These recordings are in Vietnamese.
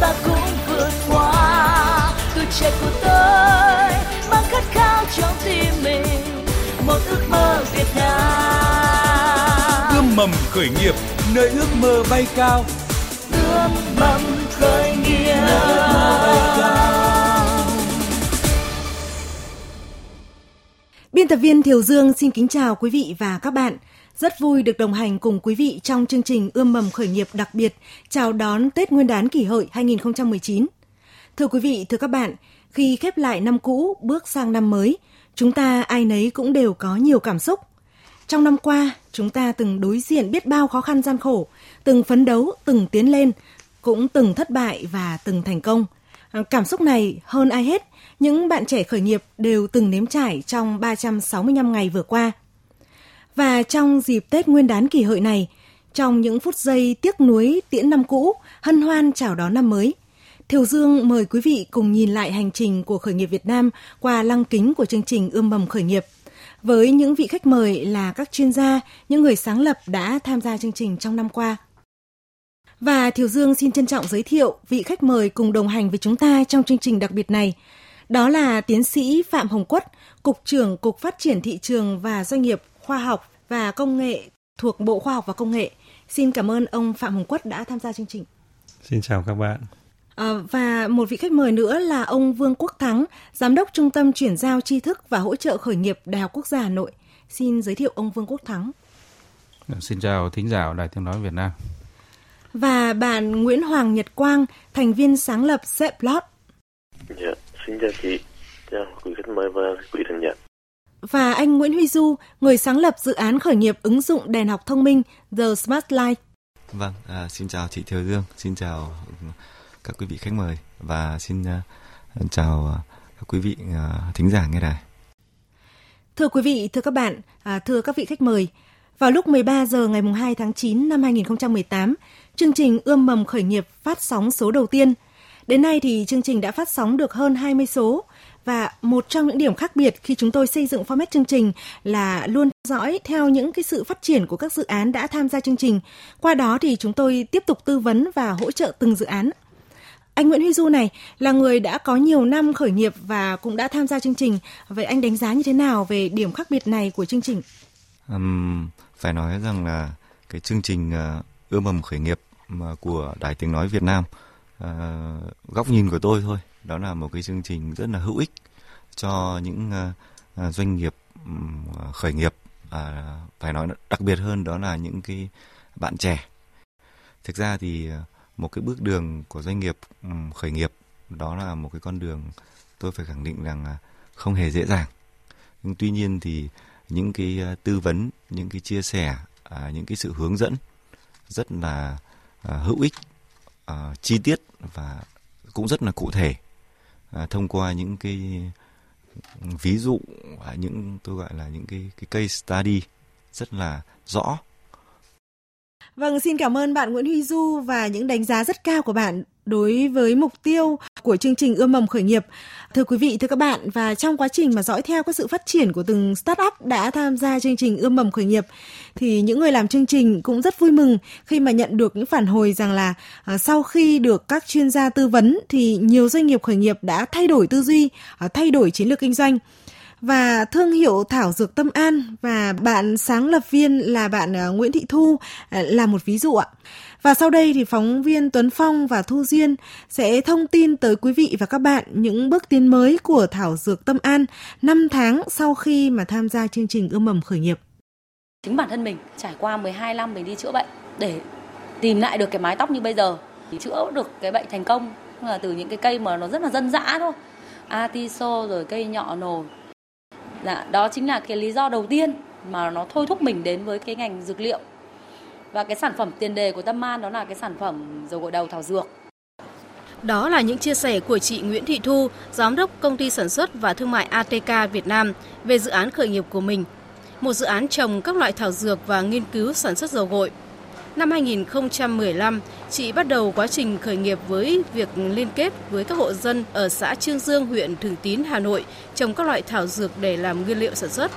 ta cũng vượt qua. Tuổi trẻ của tôi mang khát khao trong tim mình một ước mơ Việt Nam. Ươm mầm khởi nghiệp nơi ước mơ bay cao. Ươm mầm khởi nghiệp. Biên tập viên Thiều Dương xin kính chào quý vị và các bạn. Rất vui được đồng hành cùng quý vị trong chương trình Ươm mầm khởi nghiệp đặc biệt chào đón Tết Nguyên đán kỷ hợi 2019. Thưa quý vị, thưa các bạn, khi khép lại năm cũ bước sang năm mới, chúng ta ai nấy cũng đều có nhiều cảm xúc. Trong năm qua, chúng ta từng đối diện biết bao khó khăn gian khổ, từng phấn đấu, từng tiến lên, cũng từng thất bại và từng thành công. Cảm xúc này hơn ai hết, những bạn trẻ khởi nghiệp đều từng nếm trải trong 365 ngày vừa qua. Và trong dịp Tết Nguyên đán kỷ hợi này, trong những phút giây tiếc nuối tiễn năm cũ, hân hoan chào đón năm mới, Thiều Dương mời quý vị cùng nhìn lại hành trình của khởi nghiệp Việt Nam qua lăng kính của chương trình Ươm mầm khởi nghiệp. Với những vị khách mời là các chuyên gia, những người sáng lập đã tham gia chương trình trong năm qua. Và Thiều Dương xin trân trọng giới thiệu vị khách mời cùng đồng hành với chúng ta trong chương trình đặc biệt này. Đó là tiến sĩ Phạm Hồng Quất, Cục trưởng Cục Phát triển Thị trường và Doanh nghiệp Khoa học và Công nghệ thuộc Bộ Khoa học và Công nghệ. Xin cảm ơn ông Phạm Hồng Quất đã tham gia chương trình. Xin chào các bạn. À, và một vị khách mời nữa là ông Vương Quốc Thắng, Giám đốc Trung tâm Chuyển giao tri thức và hỗ trợ khởi nghiệp Đại học Quốc gia Hà Nội. Xin giới thiệu ông Vương Quốc Thắng. Xin chào thính giả Đài Tiếng Nói Việt Nam. Và bạn Nguyễn Hoàng Nhật Quang, thành viên sáng lập Zeplot. Dạ, xin chào chị, chào quý khách mời và quý thính giả. Và anh Nguyễn Huy Du, người sáng lập dự án khởi nghiệp ứng dụng đèn học thông minh The Smart Light. Vâng, à, xin chào chị Thiều Dương, xin chào các quý vị khách mời và xin uh, chào các quý vị uh, thính giả nghe đài. Thưa quý vị, thưa các bạn, à, thưa các vị khách mời, vào lúc 13 giờ ngày 2 tháng 9 năm 2018, chương trình Ươm mầm khởi nghiệp phát sóng số đầu tiên. Đến nay thì chương trình đã phát sóng được hơn 20 số và một trong những điểm khác biệt khi chúng tôi xây dựng format chương trình là luôn dõi theo những cái sự phát triển của các dự án đã tham gia chương trình. Qua đó thì chúng tôi tiếp tục tư vấn và hỗ trợ từng dự án. Anh Nguyễn Huy Du này là người đã có nhiều năm khởi nghiệp và cũng đã tham gia chương trình. Vậy anh đánh giá như thế nào về điểm khác biệt này của chương trình? Um, phải nói rằng là cái chương trình uh, ươm mầm khởi nghiệp mà của Đài Tiếng Nói Việt Nam uh, góc nhìn của tôi thôi đó là một cái chương trình rất là hữu ích cho những uh, doanh nghiệp uh, khởi nghiệp. Uh, phải nói đặc biệt hơn đó là những cái bạn trẻ. Thực ra thì ờ, một cái bước đường của doanh nghiệp um, khởi nghiệp đó là một cái con đường tôi phải khẳng định rằng không hề dễ dàng. Nhưng tuy nhiên thì những cái tư vấn những cái chia sẻ à, những cái sự hướng dẫn rất là à, hữu ích à, chi tiết và cũng rất là cụ thể à, thông qua những cái ví dụ và những tôi gọi là những cái cái case study rất là rõ. Vâng, xin cảm ơn bạn Nguyễn Huy Du và những đánh giá rất cao của bạn đối với mục tiêu của chương trình ươm mầm khởi nghiệp. Thưa quý vị, thưa các bạn, và trong quá trình mà dõi theo các sự phát triển của từng startup đã tham gia chương trình ươm mầm khởi nghiệp, thì những người làm chương trình cũng rất vui mừng khi mà nhận được những phản hồi rằng là à, sau khi được các chuyên gia tư vấn thì nhiều doanh nghiệp khởi nghiệp đã thay đổi tư duy, à, thay đổi chiến lược kinh doanh và thương hiệu thảo dược Tâm An và bạn sáng lập viên là bạn ờ, Nguyễn Thị Thu ờ, là một ví dụ ạ. Và sau đây thì phóng viên Tuấn Phong và Thu Duyên sẽ thông tin tới quý vị và các bạn những bước tiến mới của thảo dược Tâm An 5 tháng sau khi mà tham gia chương trình ươm mầm khởi nghiệp. Chính bản thân mình, trải qua 12 năm mình đi chữa bệnh, để tìm lại được cái mái tóc như bây giờ, thì chữa được cái bệnh thành công là từ những cái cây mà nó rất là dân dã thôi atiso rồi cây nhọ nồi Dạ, đó chính là cái lý do đầu tiên mà nó thôi thúc mình đến với cái ngành dược liệu. Và cái sản phẩm tiền đề của Tâm An đó là cái sản phẩm dầu gội đầu thảo dược. Đó là những chia sẻ của chị Nguyễn Thị Thu, giám đốc công ty sản xuất và thương mại ATK Việt Nam về dự án khởi nghiệp của mình. Một dự án trồng các loại thảo dược và nghiên cứu sản xuất dầu gội. Năm 2015, chị bắt đầu quá trình khởi nghiệp với việc liên kết với các hộ dân ở xã Trương Dương, huyện Thường Tín, Hà Nội trồng các loại thảo dược để làm nguyên liệu sản xuất.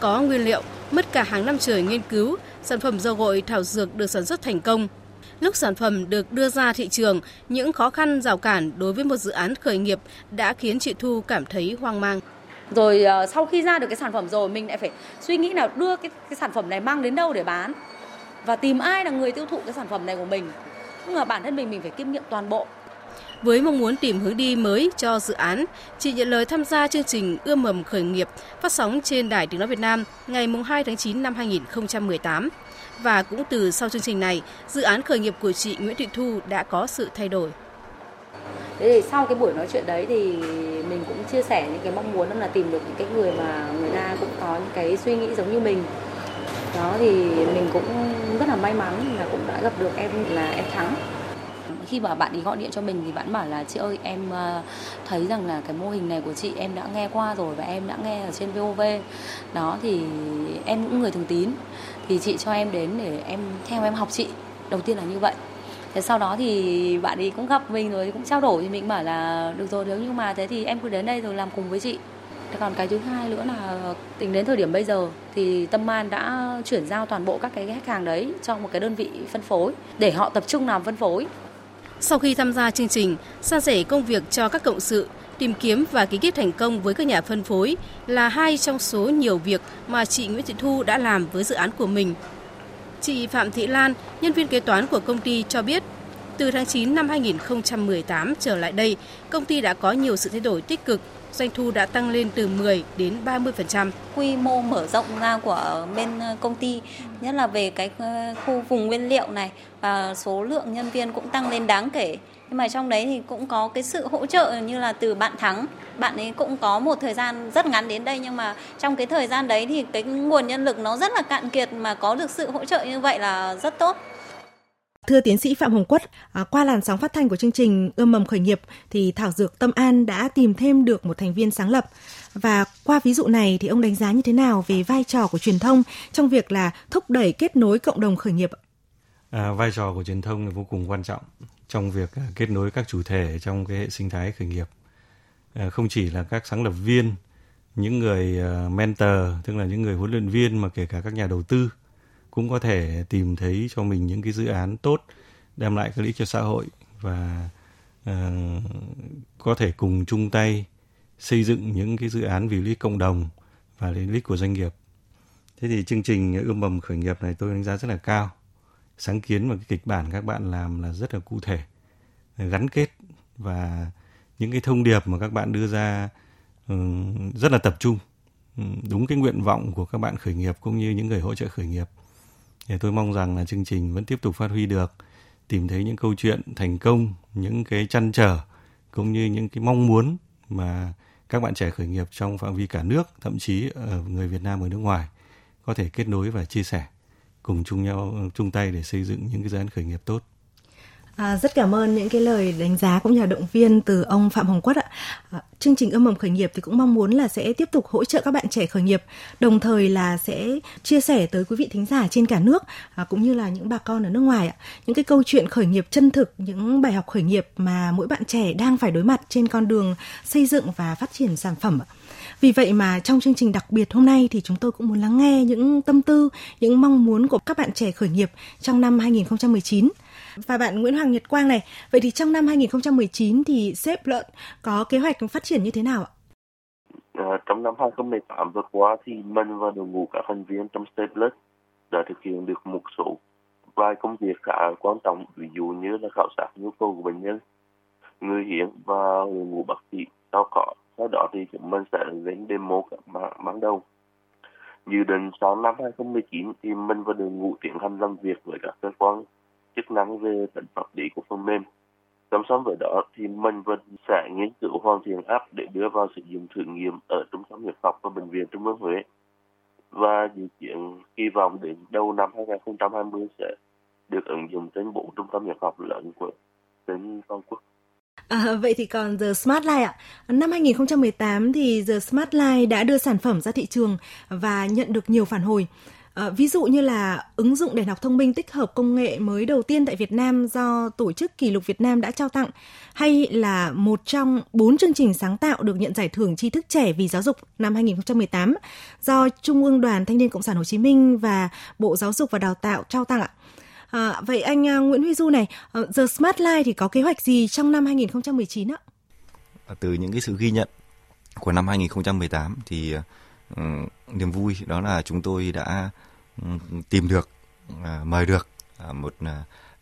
Có nguyên liệu, mất cả hàng năm trời nghiên cứu, sản phẩm dầu gội thảo dược được sản xuất thành công. Lúc sản phẩm được đưa ra thị trường, những khó khăn rào cản đối với một dự án khởi nghiệp đã khiến chị Thu cảm thấy hoang mang. Rồi uh, sau khi ra được cái sản phẩm rồi mình lại phải suy nghĩ là đưa cái, cái sản phẩm này mang đến đâu để bán và tìm ai là người tiêu thụ cái sản phẩm này của mình. Nhưng mà bản thân mình mình phải kiêm nghiệm toàn bộ với mong muốn tìm hướng đi mới cho dự án, chị nhận lời tham gia chương trình Ươm mầm khởi nghiệp phát sóng trên Đài Tiếng Nói Việt Nam ngày 2 tháng 9 năm 2018. Và cũng từ sau chương trình này, dự án khởi nghiệp của chị Nguyễn Thị Thu đã có sự thay đổi. Thế thì sau cái buổi nói chuyện đấy thì mình cũng chia sẻ những cái mong muốn là tìm được những cái người mà người ta cũng có những cái suy nghĩ giống như mình. Đó thì mình cũng rất là may mắn là cũng đã gặp được em là em Thắng khi mà bạn ấy gọi điện cho mình thì bạn bảo là, chị ơi, em ờ, thấy rằng là cái mô hình này của chị em đã nghe qua rồi và em đã nghe ở trên VOV đó, thì em cũng người thường tín. Thì chị cho em đến để em, theo em học chị. Đầu tiên là như vậy. Thế sau đó thì bạn ấy cũng gặp mình rồi, cũng trao đổi thì mình bảo là, được rồi, nếu như mà thế thì em cứ đến đây rồi làm cùng với chị. Còn cái thứ hai nữa là tính đến thời điểm bây giờ thì Tâm An đã chuyển giao toàn bộ các cái khách hàng đấy cho một cái đơn vị phân phối để họ tập trung làm phân phối sau khi tham gia chương trình, san sẻ công việc cho các cộng sự, tìm kiếm và ký kết thành công với các nhà phân phối là hai trong số nhiều việc mà chị Nguyễn Thị Thu đã làm với dự án của mình. Chị Phạm Thị Lan, nhân viên kế toán của công ty cho biết, từ tháng 9 năm 2018 trở lại đây, công ty đã có nhiều sự thay đổi tích cực doanh thu đã tăng lên từ 10 đến 30%. Quy mô mở rộng ra của bên ờ, công ty, nhất là về cái ờ, khu vùng nguyên liệu này và số lượng nhân viên cũng tăng lên đáng kể. Nhưng mà trong đấy thì cũng có cái sự hỗ trợ như là từ bạn Thắng, bạn ấy cũng có một thời gian rất ngắn đến đây nhưng mà trong cái thời gian đấy thì cái nguồn nhân lực nó rất là cạn kiệt mà có được sự hỗ trợ như vậy là rất tốt. Thưa tiến sĩ Phạm Hồng Quất, à, qua làn sóng phát thanh của chương trình Ươm mầm khởi nghiệp thì Thảo Dược Tâm An đã tìm thêm được một thành viên sáng lập. Và qua ví dụ này thì ông đánh giá như thế nào về vai trò của truyền thông trong việc là thúc đẩy kết nối cộng đồng khởi nghiệp? À, vai trò của truyền thông là vô cùng quan trọng trong việc à, kết nối các chủ thể trong cái hệ sinh thái khởi nghiệp. À, không chỉ là các sáng lập viên, những người à, mentor, tức là những người huấn luyện viên mà kể cả các nhà đầu tư cũng có thể tìm thấy cho mình những cái dự án tốt đem lại cái lợi ích cho xã hội và uh, có thể cùng chung tay xây dựng những cái dự án vì lợi ích cộng đồng và lợi ích của doanh nghiệp. Thế thì chương trình ươm mầm khởi nghiệp này tôi đánh giá rất là cao. Sáng kiến và cái kịch bản các bạn làm là rất là cụ thể, gắn kết và những cái thông điệp mà các bạn đưa ra ừ, rất là tập trung ừ, đúng cái nguyện vọng của các bạn khởi nghiệp cũng như những người hỗ trợ khởi nghiệp thì tôi mong rằng là chương trình vẫn tiếp tục phát huy được, tìm thấy những câu chuyện thành công, những cái chăn trở, cũng như những cái mong muốn mà các bạn trẻ khởi nghiệp trong phạm vi cả nước, thậm chí ở người Việt Nam ở nước ngoài có thể kết nối và chia sẻ, cùng chung nhau, chung tay để xây dựng những cái dự án khởi nghiệp tốt. À, rất cảm ơn những cái lời đánh giá cũng như là động viên từ ông Phạm Hồng Quất ạ. À, chương trình ươm mầm khởi nghiệp thì cũng mong muốn là sẽ tiếp tục hỗ trợ các bạn trẻ khởi nghiệp, đồng thời là sẽ chia sẻ tới quý vị thính giả trên cả nước à, cũng như là những bà con ở nước ngoài ạ, những cái câu chuyện khởi nghiệp chân thực, những bài học khởi nghiệp mà mỗi bạn trẻ đang phải đối mặt trên con đường xây dựng và phát triển sản phẩm ạ. Vì vậy mà trong chương trình đặc biệt hôm nay thì chúng tôi cũng muốn lắng nghe những tâm tư, những mong muốn của các bạn trẻ khởi nghiệp trong năm 2019. Và bạn Nguyễn Hoàng Nhật Quang này, vậy thì trong năm 2019 thì xếp lợn có kế hoạch phát triển như thế nào ạ? À, trong năm 2018 vừa qua thì mình và đội ngũ các thành viên trong Staples đã thực hiện được một số vài công việc khá quan trọng, ví dụ như là khảo sát nhu cầu của bệnh nhân, người hiến và đội ngũ bác sĩ sau cỏ. sau đó thì chúng mình sẽ lên demo các ban đầu dự định sau năm 2019 thì mình và đội ngũ tiến hành làm việc với các cơ quan chức năng về tính pháp lý của phần mềm. Song song với đó thì mình vẫn sẽ nghiên cứu hoàn thiện app để đưa vào sử dụng thử nghiệm ở trung tâm Hiệp học và bệnh viện Trung ương Huế. Và dự kiến kỳ vọng đến đầu năm 2020 sẽ được ứng dụng trên bộ trung tâm huyết học lớn của trên toàn quốc. À, vậy thì còn The Smart Life ạ. Năm 2018 thì The Smart Life đã đưa sản phẩm ra thị trường và nhận được nhiều phản hồi. À, ví dụ như là ứng dụng đèn học thông minh tích hợp công nghệ mới đầu tiên tại Việt Nam do Tổ chức Kỷ lục Việt Nam đã trao tặng, hay là một trong bốn chương trình sáng tạo được nhận giải thưởng tri thức trẻ vì giáo dục năm 2018 do Trung ương Đoàn Thanh niên Cộng sản Hồ Chí Minh và Bộ Giáo dục và Đào tạo trao tặng ạ. À, vậy anh à, Nguyễn Huy Du này, ờ, The Smart Life thì có kế hoạch gì trong năm 2019 ạ? Từ những cái sự ghi nhận của năm 2018 thì uh, Ừ, niềm vui đó là chúng tôi đã ừ, tìm được uh, mời được uh, một uh,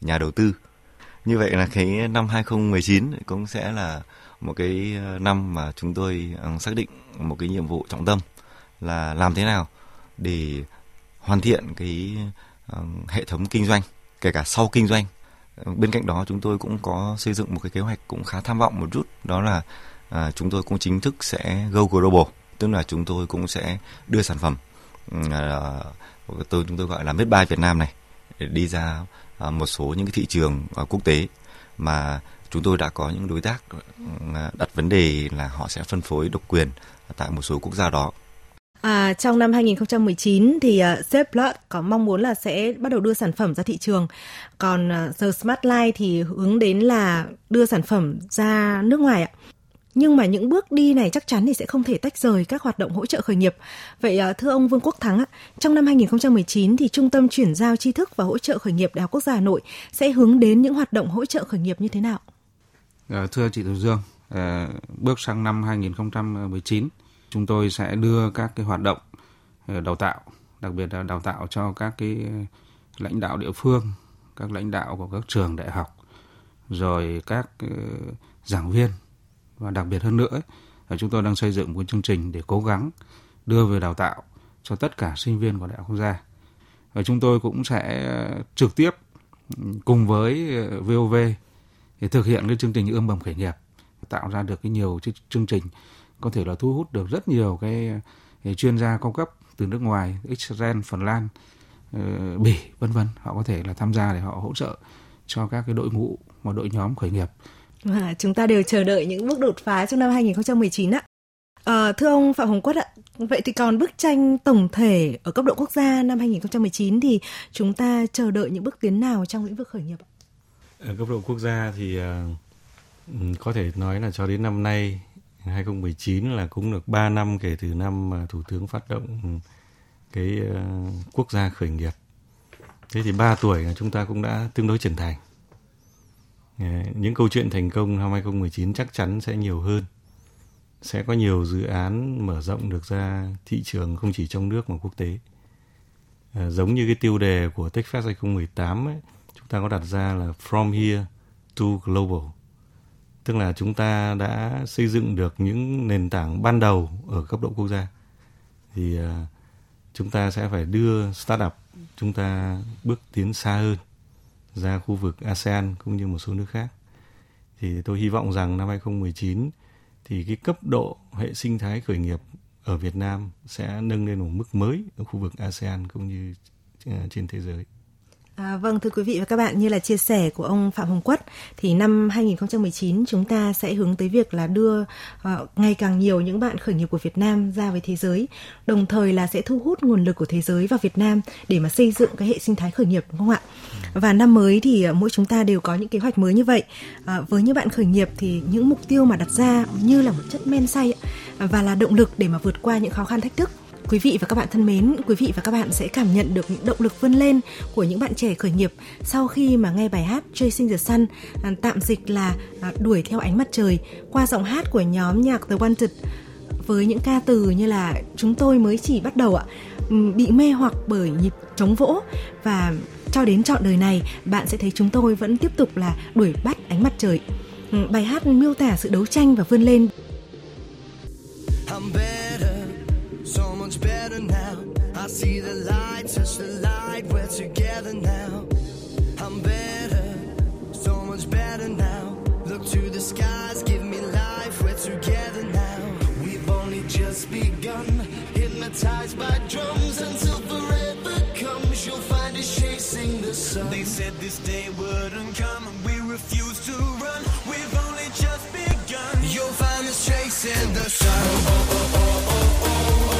nhà đầu tư. Như vậy là cái năm 2019 cũng sẽ là một cái năm mà chúng tôi xác định một cái nhiệm vụ trọng tâm là làm thế nào để hoàn thiện cái uh, hệ thống kinh doanh kể cả sau kinh doanh bên cạnh đó chúng tôi cũng có xây dựng một cái kế hoạch cũng khá tham vọng một chút đó là à, chúng tôi cũng chính thức sẽ go global tức là chúng tôi cũng sẽ đưa sản phẩm ừ, à, tôi chúng tôi gọi là Medbuy Việt Nam này để đi ra à, một số những cái thị trường à, quốc tế mà chúng tôi đã có những đối tác ừ, à, đặt vấn đề là họ sẽ phân phối độc quyền tại một số quốc gia đó À, trong năm 2019 thì uh, có mong muốn là sẽ bắt đầu đưa sản phẩm ra thị trường. Còn uh, The Smart Life thì hướng đến là đưa sản phẩm ra nước ngoài ạ. Nhưng mà những bước đi này chắc chắn thì sẽ không thể tách rời các hoạt động hỗ trợ khởi nghiệp. Vậy à, thưa ông Vương Quốc Thắng, trong năm 2019 thì Trung tâm chuyển giao tri thức và hỗ trợ khởi nghiệp Đại học Quốc gia Hà Nội sẽ hướng đến những hoạt động hỗ trợ khởi nghiệp như thế nào? Ờ, thưa chị Thù Dương, ờ, bước sang năm 2019 chúng tôi sẽ đưa các cái hoạt động ờ, đào tạo đặc biệt là đào tạo cho các cái lãnh đạo địa phương các lãnh đạo của các trường đại học rồi các giảng viên và đặc biệt hơn nữa là chúng tôi đang xây dựng một chương trình để cố gắng đưa về đào tạo cho tất cả sinh viên của đại học quốc gia và chúng tôi cũng sẽ ờ, trực tiếp cùng với ờ, VOV để thực hiện cái chương trình ươm mầm khởi nghiệp tạo ra được cái nhiều chương trình có thể là thu hút được rất nhiều cái, chuyên gia cao cấp từ nước ngoài Israel, Phần Lan, ờ, Bỉ vân vân họ có thể là tham gia để họ hỗ trợ cho các cái đội ngũ và đội nhóm khởi nghiệp. À, chúng ta đều chờ đợi những bước đột phá trong năm 2019 ạ. À, thưa ông Phạm Hồng Quất ạ, vậy thì còn bức tranh tổng thể ở cấp độ quốc gia năm 2019 thì chúng ta chờ đợi những bước tiến nào trong lĩnh vực khởi nghiệp? Ở cấp độ quốc gia thì uh, có thể nói là cho đến năm nay 2019 là cũng được 3 năm kể từ năm mà Thủ tướng phát động cái uh, quốc gia khởi nghiệp. Thế thì 3 tuổi là chúng ta cũng đã tương đối trưởng thành. Ờ, những câu chuyện thành công năm 2019 chắc chắn sẽ nhiều hơn. Sẽ có nhiều dự án mở rộng được ra thị trường không chỉ trong nước mà quốc tế. Ờ, giống như cái tiêu đề của TechFest 2018 ấy, chúng ta có đặt ra là From Here to Global tức là chúng ta đã xây dựng được những nền tảng ban đầu ở cấp độ quốc gia thì ờ, chúng ta sẽ phải đưa startup chúng ta bước tiến xa hơn ra khu vực ASEAN cũng như một số nước khác thì tôi hy vọng rằng năm 2019 thì cái cấp độ hệ sinh thái khởi nghiệp ở Việt Nam sẽ nâng lên một mức mới ở khu vực ASEAN cũng như ờ, trên thế giới. À, vâng thưa quý vị và các bạn như là chia sẻ của ông Phạm Hồng Quất thì năm 2019 chúng ta sẽ hướng tới việc là đưa uh, ngày càng nhiều những bạn khởi nghiệp của Việt Nam ra với thế giới đồng thời là sẽ thu hút nguồn lực của thế giới vào Việt Nam để mà xây dựng cái hệ sinh thái khởi nghiệp đúng không ạ? Và năm mới thì uh, mỗi chúng ta đều có những kế hoạch mới như vậy. Uh, với những bạn khởi nghiệp thì những mục tiêu mà đặt ra như là một chất men say và là động lực để mà vượt qua những khó khăn thách thức Quý vị và các bạn thân mến, quý vị và các bạn sẽ cảm nhận được những động lực vươn lên của những bạn trẻ khởi nghiệp sau khi mà nghe bài hát Chasing the Sun, à, tạm dịch là à, đuổi theo ánh mặt trời qua giọng hát của nhóm nhạc The Wanted với những ca từ như là chúng tôi mới chỉ bắt đầu ạ, bị mê hoặc bởi nhịp trống vỗ và cho đến trọn đời này bạn sẽ thấy chúng tôi vẫn tiếp tục là đuổi bắt ánh mặt trời. Bài hát miêu tả sự đấu tranh và vươn lên. I'm much better now. I see the light, touch the light, we're together now. I'm better, so much better now. Look to the skies, give me life, we're together now. We've only just begun, hypnotized by drums until forever comes. You'll find us chasing the sun. They said this day wouldn't come, and we refuse to run. We've only just begun. You'll find us chasing the sun. Oh, oh, oh,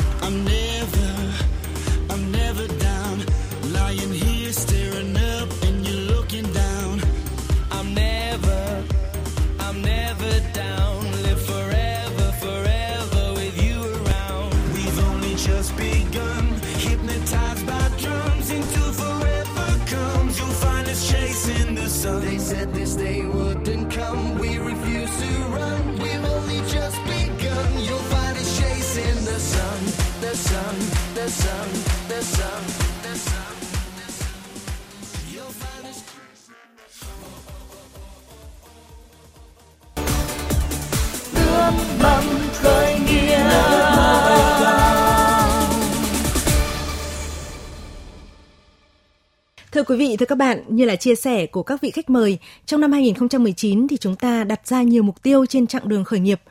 Thưa quý vị, thưa các bạn, như là chia sẻ của các vị khách mời, trong năm 2019 thì chúng ta đặt ra nhiều mục tiêu trên chặng đường khởi nghiệp.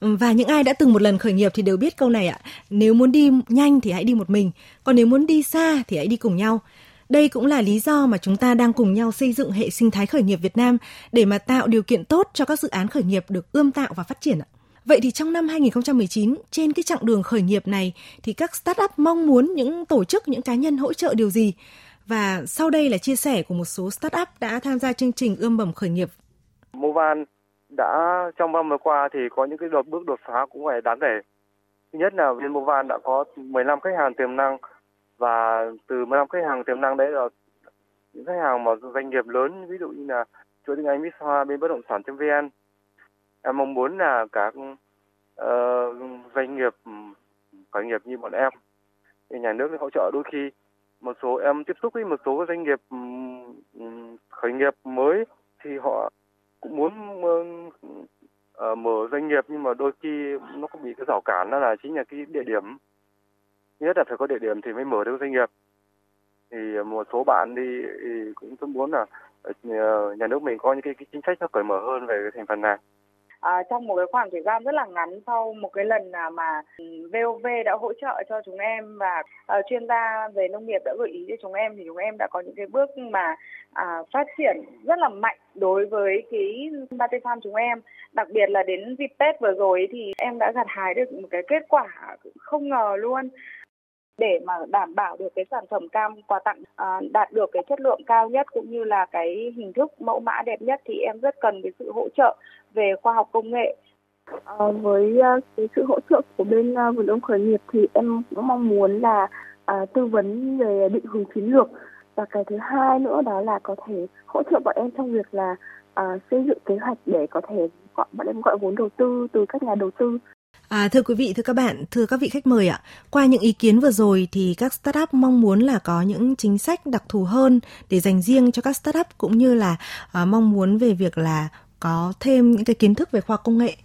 Và những ai đã từng một lần khởi nghiệp thì đều biết câu này ạ. Nếu muốn đi nhanh thì hãy đi một mình, còn nếu muốn đi xa thì hãy đi cùng nhau. Đây cũng là lý do mà chúng ta đang cùng nhau xây dựng hệ sinh thái khởi nghiệp Việt Nam để mà tạo điều kiện tốt cho các dự án khởi nghiệp được ươm tạo và phát triển ạ. Vậy thì trong năm 2019, trên cái chặng đường khởi nghiệp này thì các startup mong muốn những tổ chức, những cá nhân hỗ trợ điều gì? Và sau đây là chia sẻ của một số startup đã tham gia chương trình ươm mầm khởi nghiệp. Movan đã trong năm vừa qua thì có những cái đột bước đột phá cũng phải đáng kể. Thứ nhất là viên Movan đã có 15 khách hàng tiềm năng và từ 15 khách hàng tiềm năng đấy là những khách hàng mà doanh nghiệp lớn ví dụ như là chuỗi tiếng Anh Hoa bên bất động sản.vn. Em mong muốn là các uh, doanh nghiệp khởi nghiệp như bọn em thì nhà nước hỗ trợ đôi khi một số em tiếp xúc với một số doanh nghiệp khởi nghiệp mới thì họ cũng muốn ờ, mở doanh nghiệp nhưng mà đôi khi nó cũng bị cái rào cản đó là chính là cái địa điểm. Nhất là phải có địa điểm thì mới mở được doanh nghiệp. Thì một số bạn đi thì cũng muốn là ờ, nhà nước mình có những cái, cái chính sách nó cởi mở hơn về cái thành phần này à, trong một cái khoảng thời gian rất là ngắn sau một cái lần mà ừ, VOV đã hỗ trợ cho chúng em và à, chuyên gia về nông nghiệp đã gợi ý cho chúng em thì chúng em đã có những cái bước mà à, phát triển rất là mạnh đối với cái Bate Farm chúng em. Đặc biệt là đến dịp Tết vừa rồi thì em đã gặt hái được một cái kết quả không ngờ luôn để mà đảm bảo được cái sản phẩm cam quà tặng à, đạt được cái chất lượng cao nhất cũng như là cái hình thức mẫu mã đẹp nhất thì em rất cần cái sự hỗ trợ về khoa học công nghệ. Ờ, à, với cái sự hỗ trợ của bên à, vườn ươm khởi nghiệp thì em cũng mong muốn là à, tư vấn về định hướng chiến lược. Và cái thứ hai nữa đó là có thể hỗ trợ bọn em trong việc là à, xây dựng kế hoạch để có thể gọi bọn em gọi vốn đầu tư từ các nhà đầu tư. À, thưa quý vị, thưa các bạn, thưa các vị khách mời ạ, qua những ý kiến vừa rồi thì các startup mong muốn là có những chính sách đặc thù hơn để dành riêng cho các startup cũng như là à, mong muốn về việc là có thêm những cái kiến thức về khoa công nghệ.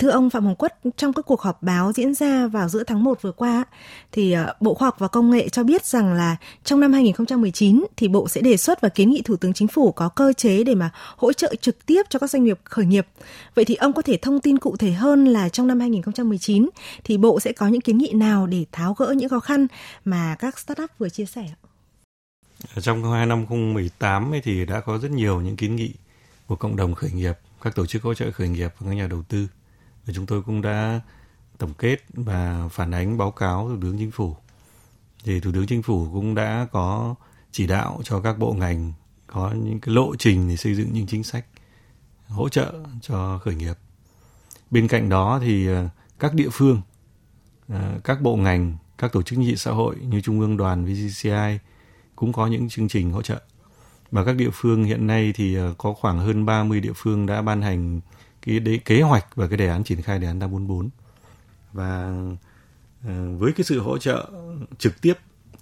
Thưa ông Phạm Hồng Quất, trong cái cuộc họp báo diễn ra vào giữa tháng 1 vừa qua thì ờ, Bộ Khoa học và Công nghệ cho biết rằng là trong năm 2019 thì Bộ sẽ đề xuất và kiến nghị Thủ tướng Chính phủ có cơ chế để mà hỗ trợ trực tiếp cho các doanh nghiệp khởi nghiệp. Vậy thì ông có thể thông tin cụ thể hơn là trong năm 2019 thì Bộ sẽ có những kiến nghị nào để tháo gỡ những khó khăn mà các startup vừa chia sẻ? Trong hai năm 2018 thì đã có rất nhiều những kiến nghị của cộng đồng khởi nghiệp, các tổ chức hỗ trợ khởi nghiệp và các nhà đầu tư. Và chúng tôi cũng đã tổng kết và phản ánh báo cáo Thủ tướng Chính phủ. Thì Thủ tướng Chính phủ cũng đã có chỉ đạo cho các bộ ngành có những cái lộ trình để xây dựng những chính sách hỗ trợ cho khởi nghiệp. Bên cạnh đó thì ờ, các địa phương, ờ, các bộ ngành, các tổ chức chính trị xã hội như Trung ương đoàn VCCI cũng có những chương trình hỗ trợ. Và các địa phương hiện nay thì ờ, có khoảng hơn 30 địa phương đã ban hành cái đế, kế hoạch và cái đề án triển khai đề án 544. Và ờ, với cái sự hỗ trợ trực tiếp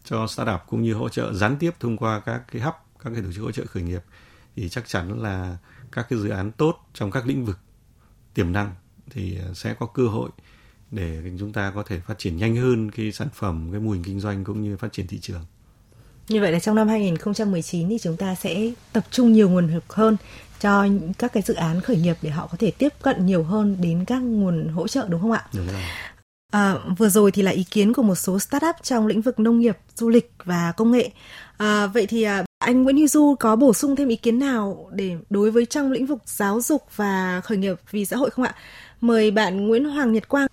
cho startup cũng như hỗ trợ gián tiếp thông qua các cái hub, các cái tổ chức hỗ trợ khởi nghiệp thì chắc chắn là các cái dự án tốt trong các lĩnh vực tiềm năng thì ờ, sẽ có cơ hội để chúng ta có thể phát triển nhanh hơn cái sản phẩm, cái mô hình kinh doanh cũng như phát triển thị trường. Như vậy là trong năm 2019 thì chúng ta sẽ tập trung nhiều nguồn lực hơn cho các cái dự án khởi nghiệp để họ có thể tiếp cận nhiều hơn đến các nguồn hỗ trợ đúng không ạ? Đúng rồi. À, vừa rồi thì là ý kiến của một số startup trong lĩnh vực nông nghiệp, du lịch và công nghệ. À, vậy thì à, anh Nguyễn Huy Du có bổ sung thêm ý kiến nào để đối với trong lĩnh vực giáo dục và khởi nghiệp vì xã hội không ạ? Mời bạn Nguyễn Hoàng Nhật Quang.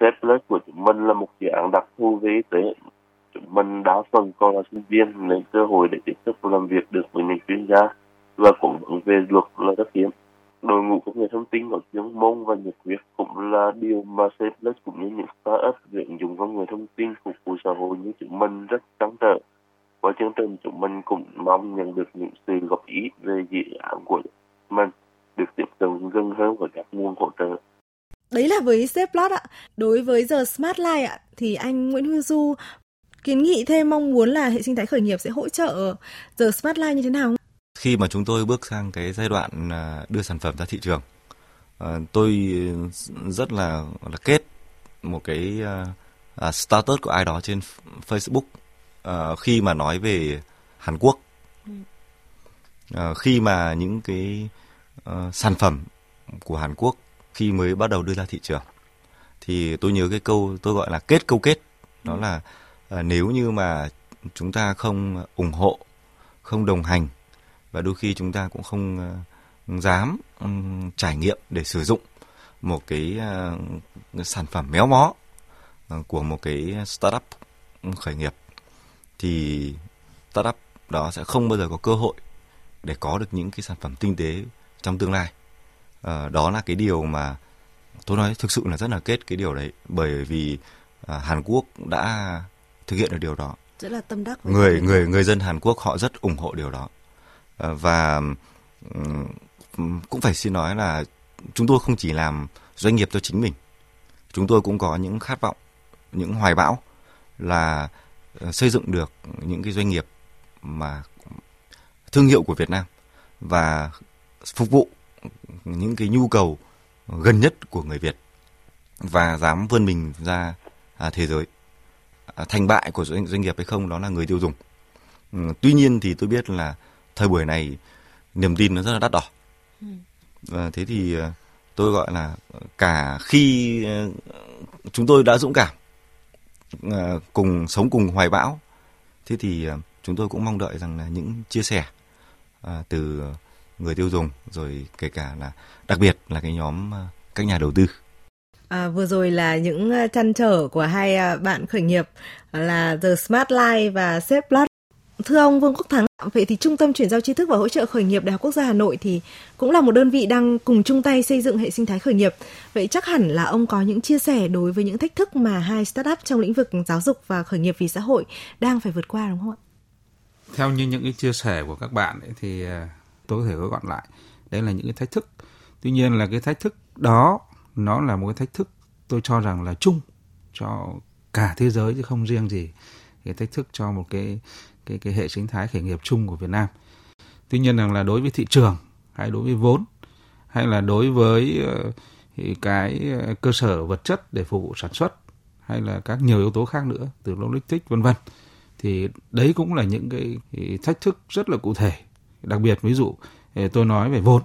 Sếp lớp của chúng mình là một dự án đặc thù về y tế. Chúng mình đa phần còn là sinh viên nên cơ hội để tiếp xúc làm việc được với những chuyên gia và cũng vấn về luật là rất hiếm. Đội ngũ công nghệ thông tin có chuyên môn và nhiệt huyết cũng là điều mà Sếp lớp cũng như những startup về ứng dụng công nghệ thông tin phục vụ xã hội như chúng mình rất trăn trở. và chương trình, chúng mình cũng mong nhận được những sự góp ý về dự án của mình được tiếp cận gần hơn với các nguồn hỗ trợ. Đấy là với Zplot ạ. Đối với giờ Smart Life ạ, thì anh Nguyễn Huy Du kiến nghị thêm mong muốn là hệ sinh thái khởi nghiệp sẽ hỗ trợ giờ Smart Life như thế nào? Khi mà chúng tôi bước sang cái giai đoạn à, đưa sản phẩm ra thị trường, à, tôi rất là là kết một cái uh, status của ai đó trên Facebook uh, khi mà nói về Hàn Quốc. Uh, khi mà những cái uh, sản phẩm của Hàn Quốc khi mới bắt đầu đưa ra thị trường thì tôi nhớ cái câu tôi gọi là kết câu kết đó là Ờ, nếu như mà chúng ta không ủng hộ không đồng hành và đôi khi chúng ta cũng không ờ, dám um, trải nghiệm để sử dụng một cái uh, sản phẩm méo mó uh, của một cái startup khởi nghiệp thì startup đó sẽ không bao giờ có cơ hội để có được những cái sản phẩm tinh tế trong tương lai. Đó là cái điều mà tôi nói thực sự là rất là kết cái điều đấy bởi vì Hàn Quốc đã thực hiện được điều đó. Rất là tâm đắc. Với Người người người dân Hàn Quốc họ rất ủng hộ điều đó. À, và cũng phải xin nói là chúng tôi không chỉ làm doanh nghiệp cho chính mình. Chúng tôi cũng có những khát vọng, những hoài bão là uh, xây dựng được những cái doanh nghiệp mà thương hiệu của Việt Nam và phục vụ những cái nhu cầu gần nhất của người Việt và dám vươn mình ra à, thế giới. À, thành bại của doanh, doanh nghiệp hay không đó là người tiêu dùng. Ừ, tuy nhiên thì tôi biết là thời buổi này niềm tin nó rất là đắt đỏ. Ừ. À, thế thì tôi gọi là cả khi chúng tôi đã dũng cảm cùng sống cùng hoài bão, thế thì chúng tôi cũng mong đợi rằng là những chia sẻ từ người tiêu dùng rồi kể cả là đặc biệt là cái nhóm các nhà đầu tư. À, vừa rồi là những ờ, chăn trở của hai ờ, bạn khởi nghiệp ờ, là The Smart Life và Safe Thưa ông Vương Quốc Thắng, vậy thì Trung tâm chuyển giao tri thức và hỗ trợ khởi nghiệp Đại học Quốc gia Hà Nội thì cũng là một đơn vị đang cùng chung tay xây dựng hệ sinh thái khởi nghiệp. Vậy chắc hẳn là ông có những chia sẻ đối với những thách thức mà hai startup trong lĩnh vực giáo dục và khởi nghiệp vì xã hội đang phải vượt qua đúng không ạ? Theo như những cái chia sẻ của các bạn ấy, thì tôi có thể gói gọn lại đấy là những cái thách thức tuy nhiên là cái thách thức đó nó là một cái thách thức tôi cho rằng là chung cho cả thế giới chứ không riêng gì cái thách thức cho một cái cái cái hệ sinh thái khởi nghiệp chung của Việt Nam. Tuy nhiên rằng là đối với thị trường hay đối với vốn hay là đối với ờ, cái ờ, cơ sở vật chất để phục vụ sản xuất hay là các nhiều yếu tố khác nữa từ logistics, vân vân, thì đấy cũng là những cái thách thức rất là cụ thể. Đặc biệt ví dụ ờ, tôi nói về vốn.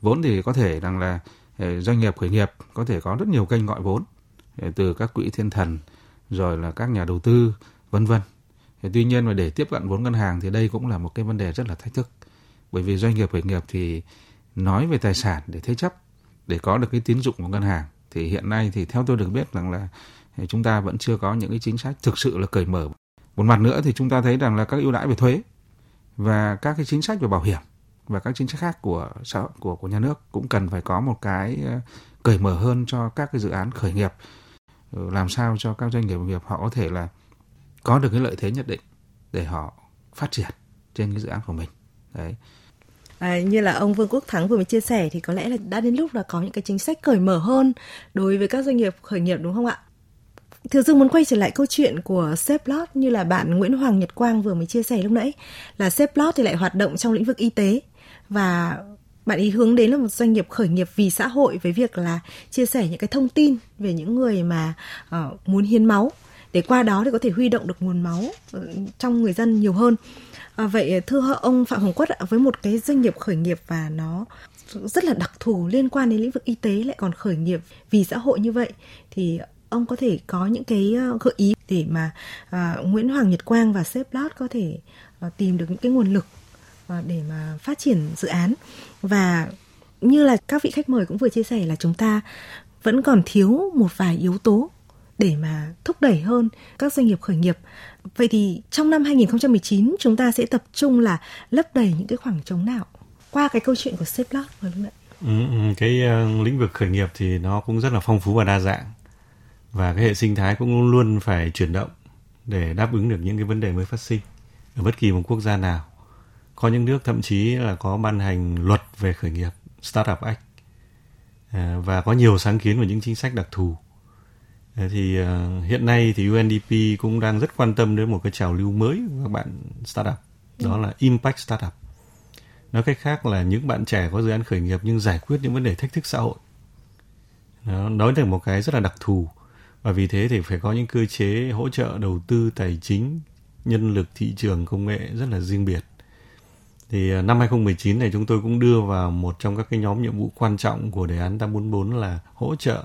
Vốn thì có thể rằng là Ờ, doanh nghiệp khởi nghiệp có thể có rất nhiều kênh gọi vốn ờ, từ các quỹ thiên thần, rồi là các nhà đầu tư, vân vân. Ờ, tuy nhiên mà để tiếp cận vốn ngân hàng thì đây cũng là một cái vấn đề rất là thách thức. Bởi vì doanh nghiệp khởi nghiệp thì nói về tài sản để thế chấp, để có được cái tín dụng của ngân hàng, thì hiện nay thì theo tôi được biết rằng là chúng ta vẫn chưa có những cái chính sách thực sự là cởi mở. Một mặt nữa thì chúng ta thấy rằng là các ưu đãi về thuế và các cái chính sách về bảo hiểm và các chính sách khác của xã của của nhà nước cũng cần phải có một cái ờ, cởi mở hơn cho các cái dự án khởi nghiệp ờ, làm sao cho các doanh nghiệp nghiệp họ có thể là có được cái lợi thế nhất định để họ phát triển trên cái dự án của mình. Đấy. À, như là ông Vương Quốc Thắng vừa mới chia sẻ thì có lẽ là đã đến lúc là có những cái chính sách cởi mở hơn đối với các doanh nghiệp khởi nghiệp đúng không ạ? Thưa Dương muốn quay trở lại câu chuyện của Seplot như là bạn Nguyễn Hoàng Nhật Quang vừa mới chia sẻ lúc nãy là Seplot thì lại hoạt động trong lĩnh vực y tế và bạn ý hướng đến là một doanh nghiệp khởi nghiệp vì xã hội với việc là chia sẻ những cái thông tin về những người mà uh, muốn hiến máu để qua đó thì có thể huy động được nguồn máu ờ, trong người dân nhiều hơn. À, vậy thưa ông Phạm Hồng Quất ạ, với một cái doanh nghiệp khởi nghiệp và nó rất là đặc thù liên quan đến lĩnh vực y tế lại còn khởi nghiệp vì xã hội như vậy thì ông có thể có những cái ờ, gợi ý để mà uh, Nguyễn Hoàng Nhật Quang và sếp Lót có thể uh, tìm được những cái nguồn lực À, để mà phát triển dự án và như là các vị khách mời cũng vừa chia sẻ là chúng ta vẫn còn thiếu một vài yếu tố để mà thúc đẩy hơn các doanh nghiệp khởi nghiệp. Vậy thì trong năm 2019 chúng ta sẽ tập trung là lấp đầy những cái khoảng trống nào qua cái câu chuyện của Safelot vừa lúc nãy. Ừ, cái uh, lĩnh vực khởi nghiệp thì nó cũng rất là phong phú và đa dạng và cái hệ sinh thái cũng luôn phải chuyển động để đáp ứng được những cái vấn đề mới phát sinh ở bất kỳ một quốc gia nào. Có những nước thậm chí là có ban hành luật về khởi nghiệp, Startup Act. À, và có nhiều sáng kiến và những chính sách đặc thù. À, thì uh, hiện nay thì UNDP cũng đang rất quan tâm đến một cái trào lưu mới của các bạn startup, đó là Impact Startup. Nói cách khác là những bạn trẻ có dự án khởi nghiệp nhưng giải quyết những vấn đề thách thức xã hội. Đó, đó là một cái rất là đặc thù. Và vì thế thì phải có những cơ chế hỗ trợ đầu tư tài chính nhân lực thị trường công nghệ rất là riêng biệt thì à, năm 2019 này chúng tôi cũng đưa vào một trong các cái nhóm nhiệm vụ quan trọng của đề án 844 là hỗ trợ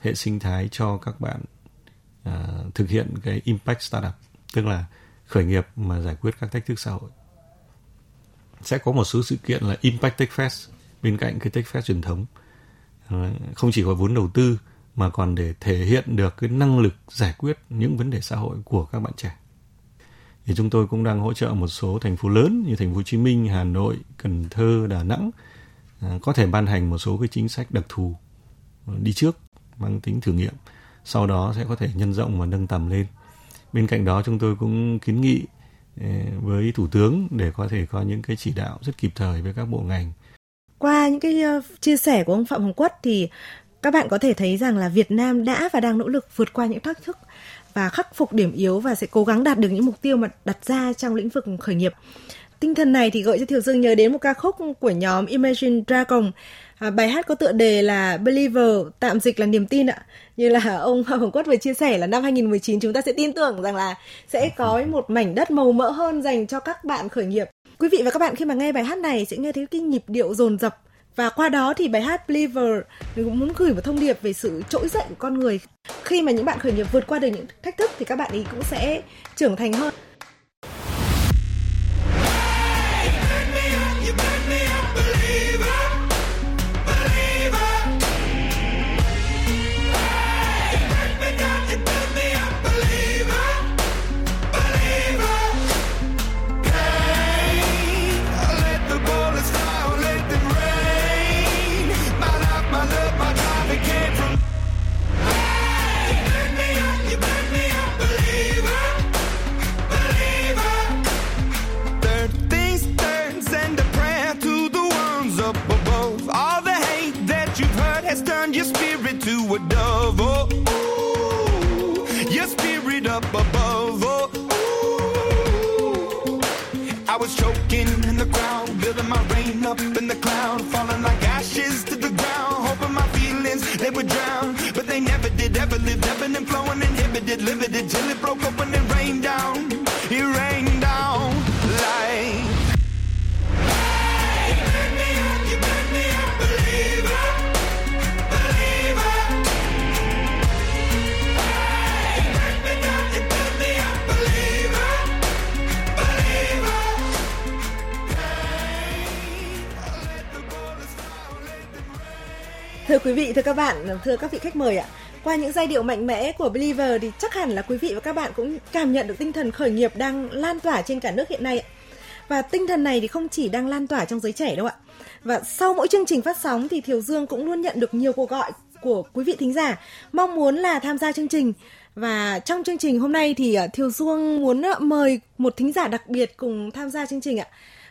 hệ sinh thái cho các bạn à, thực hiện cái impact startup tức là khởi nghiệp mà giải quyết các thách thức xã hội. Sẽ có một số sự kiện là Impact Tech Fest bên cạnh cái Tech Fest truyền thống. Không chỉ có vốn đầu tư mà còn để thể hiện được cái năng lực giải quyết những vấn đề xã hội của các bạn trẻ thì chúng tôi cũng đang hỗ trợ một số thành phố lớn như thành phố Hồ Chí Minh, Hà Nội, Cần Thơ, Đà Nẵng à, có thể ban hành một số cái chính sách đặc thù đi trước mang tính thử nghiệm sau đó sẽ có thể nhân rộng và nâng tầm lên bên cạnh đó chúng tôi cũng kiến nghị à, với thủ tướng để có thể có những cái chỉ đạo rất kịp thời với các bộ ngành. Qua những cái ờ, chia sẻ của ông Phạm Hồng Quất thì các bạn có thể thấy rằng là Việt Nam đã và đang nỗ lực vượt qua những thách thức và khắc phục điểm yếu và sẽ cố gắng đạt được những mục tiêu mà đặt ra trong lĩnh vực khởi nghiệp. Tinh thần này thì gợi cho Thiều Dương nhớ đến một ca khúc của nhóm Imagine Dragon. À, bài hát có tựa đề là Believer, tạm dịch là niềm tin ạ. Như là ông Hồng Quất vừa chia sẻ là năm 2019 chúng ta sẽ tin tưởng rằng là sẽ có một mảnh đất màu mỡ hơn dành cho các bạn khởi nghiệp. Quý vị và các bạn khi mà nghe bài hát này sẽ nghe thấy cái nhịp điệu dồn dập và qua đó thì bài hát Believer cũng muốn gửi một thông điệp về sự trỗi dậy của con người. Khi mà những bạn khởi nghiệp vượt qua được những thách thức thì các bạn ấy cũng sẽ trưởng thành hơn. has turned your spirit to a dove. Oh, ooh, your spirit up above. Quý vị, thưa các bạn, thưa các vị khách mời ạ. Qua những giai điệu mạnh mẽ của Believer thì chắc hẳn là quý vị và các bạn cũng cảm nhận được tinh thần khởi nghiệp đang lan tỏa trên cả nước hiện nay ạ. Và tinh thần này thì không chỉ đang lan tỏa trong giới trẻ đâu ạ. Và sau mỗi chương trình phát sóng thì Thiều Dương cũng luôn nhận được nhiều cuộc gọi của quý vị thính giả mong muốn là tham gia chương trình. Và trong chương trình hôm nay thì à, Thiều Dương muốn à, mời một thính giả đặc biệt cùng tham gia chương trình ạ.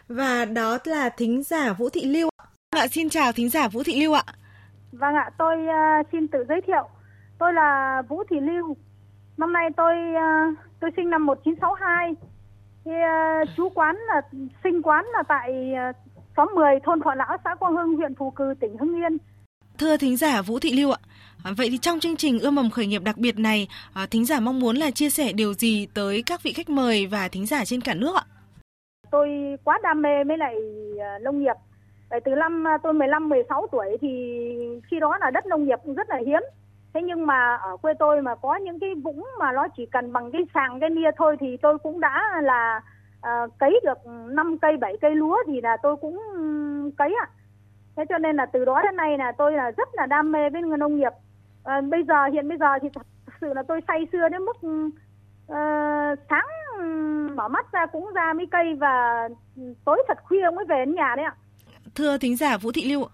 Và đó là thính giả Vũ Thị Lưu ạ. Vâng xin chào thính giả Vũ Thị Lưu ạ. Vâng ạ, tôi uh, xin tự giới thiệu. Tôi là Vũ Thị Lưu. Năm nay tôi uh, tôi sinh năm 1962. Thì uh, chú quán là sinh quán là tại uh, xóm 10 thôn Thọ Lão, xã Quang Hưng, huyện Phù Cử, tỉnh Hưng Yên. Thưa thính giả Vũ Thị Lưu ạ, vậy thì trong chương trình ươm mầm khởi nghiệp đặc biệt này, thính giả mong muốn là chia sẻ điều gì tới các vị khách mời và thính giả trên cả nước ạ? Tôi quá đam mê với lại nông nghiệp Vậy từ năm à, tôi 15 16 tuổi thì khi đó là đất nông nghiệp cũng rất là hiếm. Thế nhưng mà ở quê tôi mà có những cái vũng mà nó chỉ cần bằng cái sàng cái nia thôi thì tôi cũng đã là uh, cấy được 5 cây 7 cây lúa thì là tôi cũng cấy ạ. À. Thế cho nên là từ đó đến nay là tôi là rất là đam mê với nông nghiệp. à, bây giờ hiện bây giờ thì thật sự là tôi say sưa đến mức uh, sáng mở mắt ra cũng ra mấy cây và tối thật khuya mới về đến nhà đấy ạ. Thưa thính giả Vũ Thị Lưu,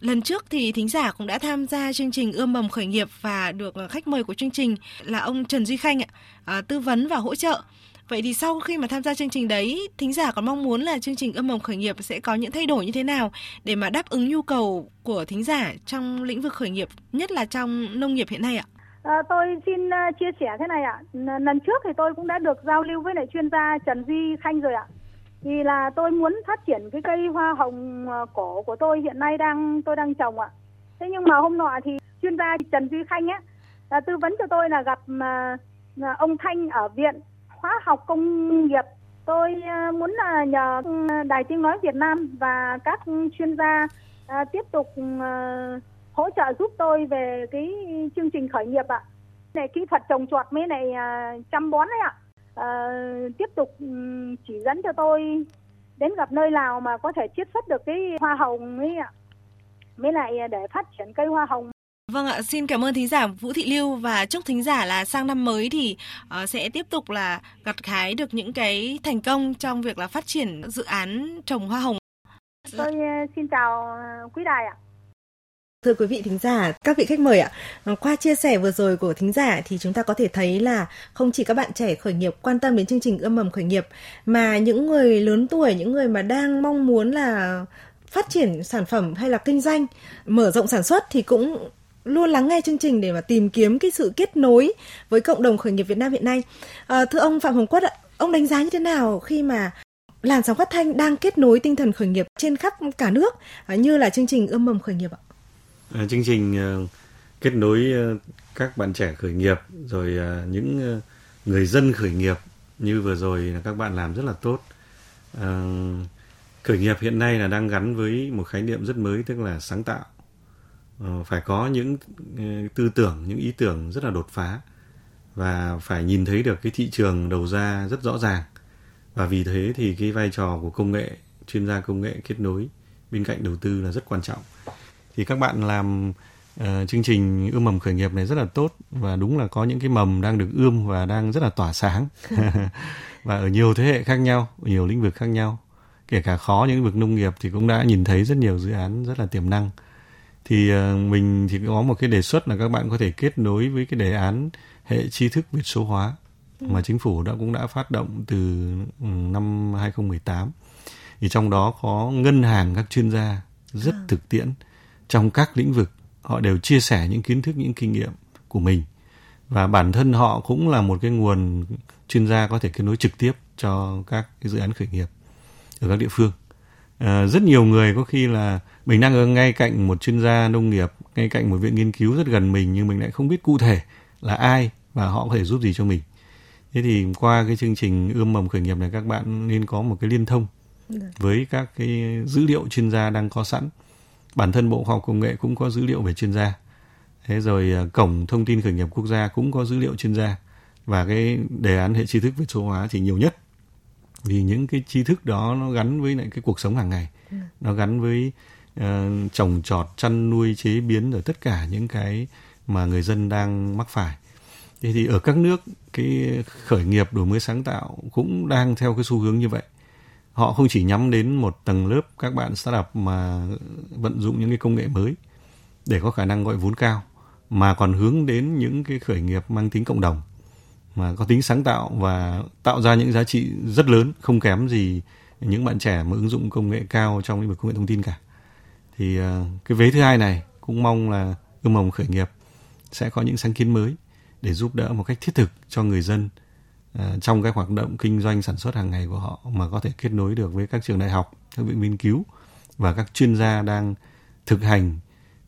lần trước thì thính giả cũng đã tham gia chương trình ươm mầm khởi nghiệp và được ờ, khách mời của chương trình là ông Trần Duy Khanh ạ, à, tư vấn và hỗ trợ. Vậy thì sau khi mà tham gia chương trình đấy, thính giả còn mong muốn là chương trình ươm mầm khởi nghiệp sẽ có những thay đổi như thế nào để mà đáp ứng nhu cầu của thính giả trong lĩnh vực khởi nghiệp, nhất là trong nông nghiệp hiện nay ạ? À, tôi xin chia sẻ thế này ạ. Lần trước thì tôi cũng đã được giao lưu với lại chuyên gia Trần Duy Khanh rồi ạ. Thì là tôi muốn phát triển cái cây hoa hồng ờ, cổ của tôi hiện nay đang tôi đang trồng ạ. Thế nhưng mà hôm nọ thì chuyên gia Trần Duy Khanh á là tư vấn cho tôi là gặp uh, ông Thanh ở viện hóa học công nghiệp. Tôi uh, muốn là nhờ ừ, Đài Tiếng nói Việt Nam và các chuyên gia uh, tiếp tục uh, hỗ trợ giúp tôi về cái chương trình khởi nghiệp ạ. Này kỹ thuật trồng trọt mấy này chăm bón đấy ạ. À, tiếp tục chỉ dẫn cho tôi đến gặp nơi nào mà có thể chiết xuất được cái hoa hồng ấy ạ. Mới lại để phát triển cây hoa hồng. Vâng ạ, xin cảm ơn thính giả Vũ Thị Lưu và chúc thính giả là sang năm mới thì uh, sẽ tiếp tục là gặt hái được những cái thành công trong việc là phát triển dự án trồng hoa hồng. Tôi uh, xin chào quý đài ạ. Thưa quý vị thính giả, các vị khách mời ạ, ờ, qua chia sẻ vừa rồi của thính giả thì chúng ta có thể thấy là không chỉ các bạn trẻ khởi nghiệp quan tâm đến chương trình ươm mầm khởi nghiệp mà những người lớn tuổi, những người mà đang mong muốn là phát triển sản phẩm hay là kinh doanh, mở rộng sản xuất thì cũng luôn lắng nghe chương trình để mà tìm kiếm cái sự kết nối với cộng đồng khởi nghiệp Việt Nam hiện nay. À, thưa ông Phạm Hồng Quất ạ, ông đánh giá như thế nào khi mà làn sóng phát thanh đang kết nối tinh thần khởi nghiệp trên khắp cả nước à, như là chương trình ươm mầm khởi nghiệp ạ? À, chương trình uh, kết nối uh, các bạn trẻ khởi nghiệp rồi uh, những uh, người dân khởi nghiệp như vừa rồi là các bạn làm rất là tốt. Uh, khởi nghiệp hiện nay là đang gắn với một khái niệm rất mới tức là sáng tạo. Uh, phải có những uh, tư tưởng, những ý tưởng rất là đột phá và phải nhìn thấy được cái thị trường đầu ra rất rõ ràng. Và vì thế thì cái vai trò của công nghệ, chuyên gia công nghệ kết nối bên cạnh đầu tư là rất quan trọng thì các bạn làm uh, chương trình ươm mầm khởi nghiệp này rất là tốt và đúng là có những cái mầm đang được ươm và đang rất là tỏa sáng và ở nhiều thế hệ khác nhau ở nhiều lĩnh vực khác nhau kể cả khó những lĩnh vực nông nghiệp thì cũng đã nhìn thấy rất nhiều dự án rất là tiềm năng thì uh, mình thì có một cái đề xuất là các bạn có thể kết nối với cái đề án hệ tri thức Việt số hóa ừ. mà chính phủ đã cũng đã phát động từ ừ, năm 2018 thì trong đó có ngân hàng các chuyên gia rất à. thực tiễn trong các lĩnh vực họ đều chia sẻ những kiến thức những kinh nghiệm của mình. Và bản thân họ cũng là một cái nguồn chuyên gia có thể kết nối trực tiếp cho các cái dự án khởi nghiệp ở các địa phương. À, rất nhiều người có khi là mình đang ở ngay cạnh một chuyên gia nông nghiệp ngay cạnh một viện nghiên cứu rất gần mình nhưng mình lại không biết cụ thể là ai và họ có thể giúp gì cho mình. Thế thì qua cái chương trình ươm mầm khởi nghiệp này các bạn nên có một cái liên thông dạ. với các cái dữ liệu chuyên gia đang có sẵn bản thân bộ khoa học công nghệ cũng có dữ liệu về chuyên gia. Thế rồi à, cổng thông tin khởi nghiệp quốc gia cũng có dữ liệu chuyên gia. Và cái đề án hệ tri thức về số hóa thì nhiều nhất. Vì những cái tri thức đó nó gắn với lại cái cuộc sống hàng ngày. Ừ. nó gắn với uh, trồng trọt chăn nuôi chế biến rồi tất cả những cái mà người dân đang mắc phải. Thế thì ở các nước cái khởi nghiệp đổi mới sáng tạo cũng đang theo cái xu hướng như vậy họ không chỉ nhắm đến một tầng lớp các bạn startup mà vận dụng những cái công nghệ mới để có khả năng gọi vốn cao, mà còn hướng đến những cái khởi nghiệp mang tính cộng đồng, mà có tính sáng tạo và tạo ra những giá trị rất lớn, không kém gì những bạn trẻ mà ứng dụng công nghệ cao trong lĩnh vực công nghệ thông tin cả. Thì ờ, cái vế thứ hai này cũng mong là ươm mầm khởi nghiệp sẽ có những sáng kiến mới để giúp đỡ một cách thiết thực cho người dân Ờ, trong các hoạt động kinh doanh sản xuất hàng ngày của họ mà có thể kết nối được với các trường đại học, các viện nghiên cứu và các chuyên gia đang thực hành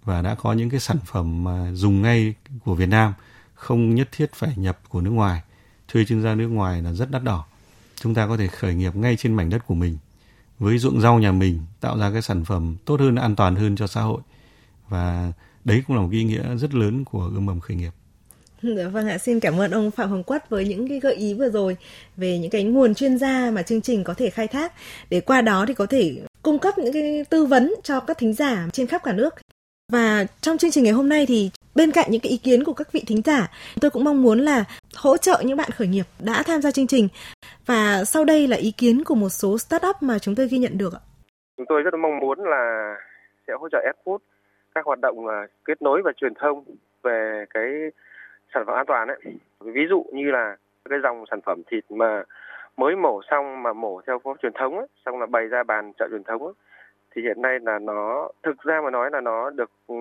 và đã có những cái sản phẩm mà dùng ngay của Việt Nam không nhất thiết phải nhập của nước ngoài. Thuê chuyên gia nước ngoài là rất đắt đỏ. Chúng ta có thể khởi nghiệp ngay trên mảnh đất của mình với ruộng rau nhà mình tạo ra cái sản phẩm tốt hơn an toàn hơn cho xã hội. Và đấy cũng là một ý nghĩa rất lớn của ươm mầm khởi nghiệp. Dạ vâng ạ, xin cảm ơn ông Phạm Hồng Quất với những cái gợi ý vừa rồi về những cái nguồn chuyên gia mà chương trình có thể khai thác để qua đó thì có thể cung cấp những cái tư vấn cho các thính giả trên khắp cả nước. Và trong chương trình ngày hôm nay thì bên cạnh những cái ý kiến của các vị thính giả, tôi cũng mong muốn là hỗ trợ những bạn khởi nghiệp đã tham gia chương trình. Và sau đây là ý kiến của một số startup mà chúng tôi ghi nhận được ạ. Chúng tôi rất mong muốn là sẽ hỗ trợ Adfood các hoạt động à, kết nối và truyền thông về cái sản phẩm an toàn ấy. Ví dụ như là cái dòng sản phẩm thịt mà mới mổ xong mà mổ theo phương truyền thống ấy, xong là bày ra bàn chợ truyền thống ấy, thì hiện nay là nó thực ra mà nói là nó được ừ,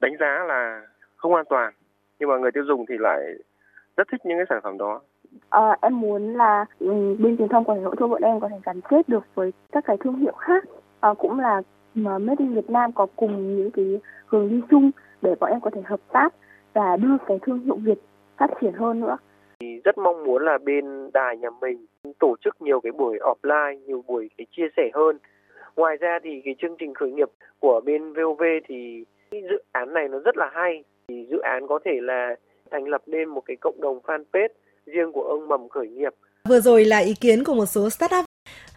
đánh giá là không an toàn nhưng mà người tiêu dùng thì lại rất thích những cái sản phẩm đó À, em muốn là ừ, bên truyền thông có thể hỗ trợ bọn em có thể gắn kết được với các cái thương hiệu khác à, cũng là mà Made in Việt Nam có cùng những cái hướng đi chung để bọn em có thể hợp tác và đưa cái thương hiệu Việt phát triển hơn nữa. Thì rất mong muốn là bên đài nhà mình tổ chức nhiều cái buổi offline, nhiều buổi cái chia sẻ hơn. Ngoài ra thì cái chương trình khởi nghiệp của bên VOV thì cái dự án này nó rất là hay. Thì dự án có thể là thành lập nên một cái cộng đồng fanpage riêng của ông mầm khởi nghiệp. Vừa rồi là ý kiến của một số startup.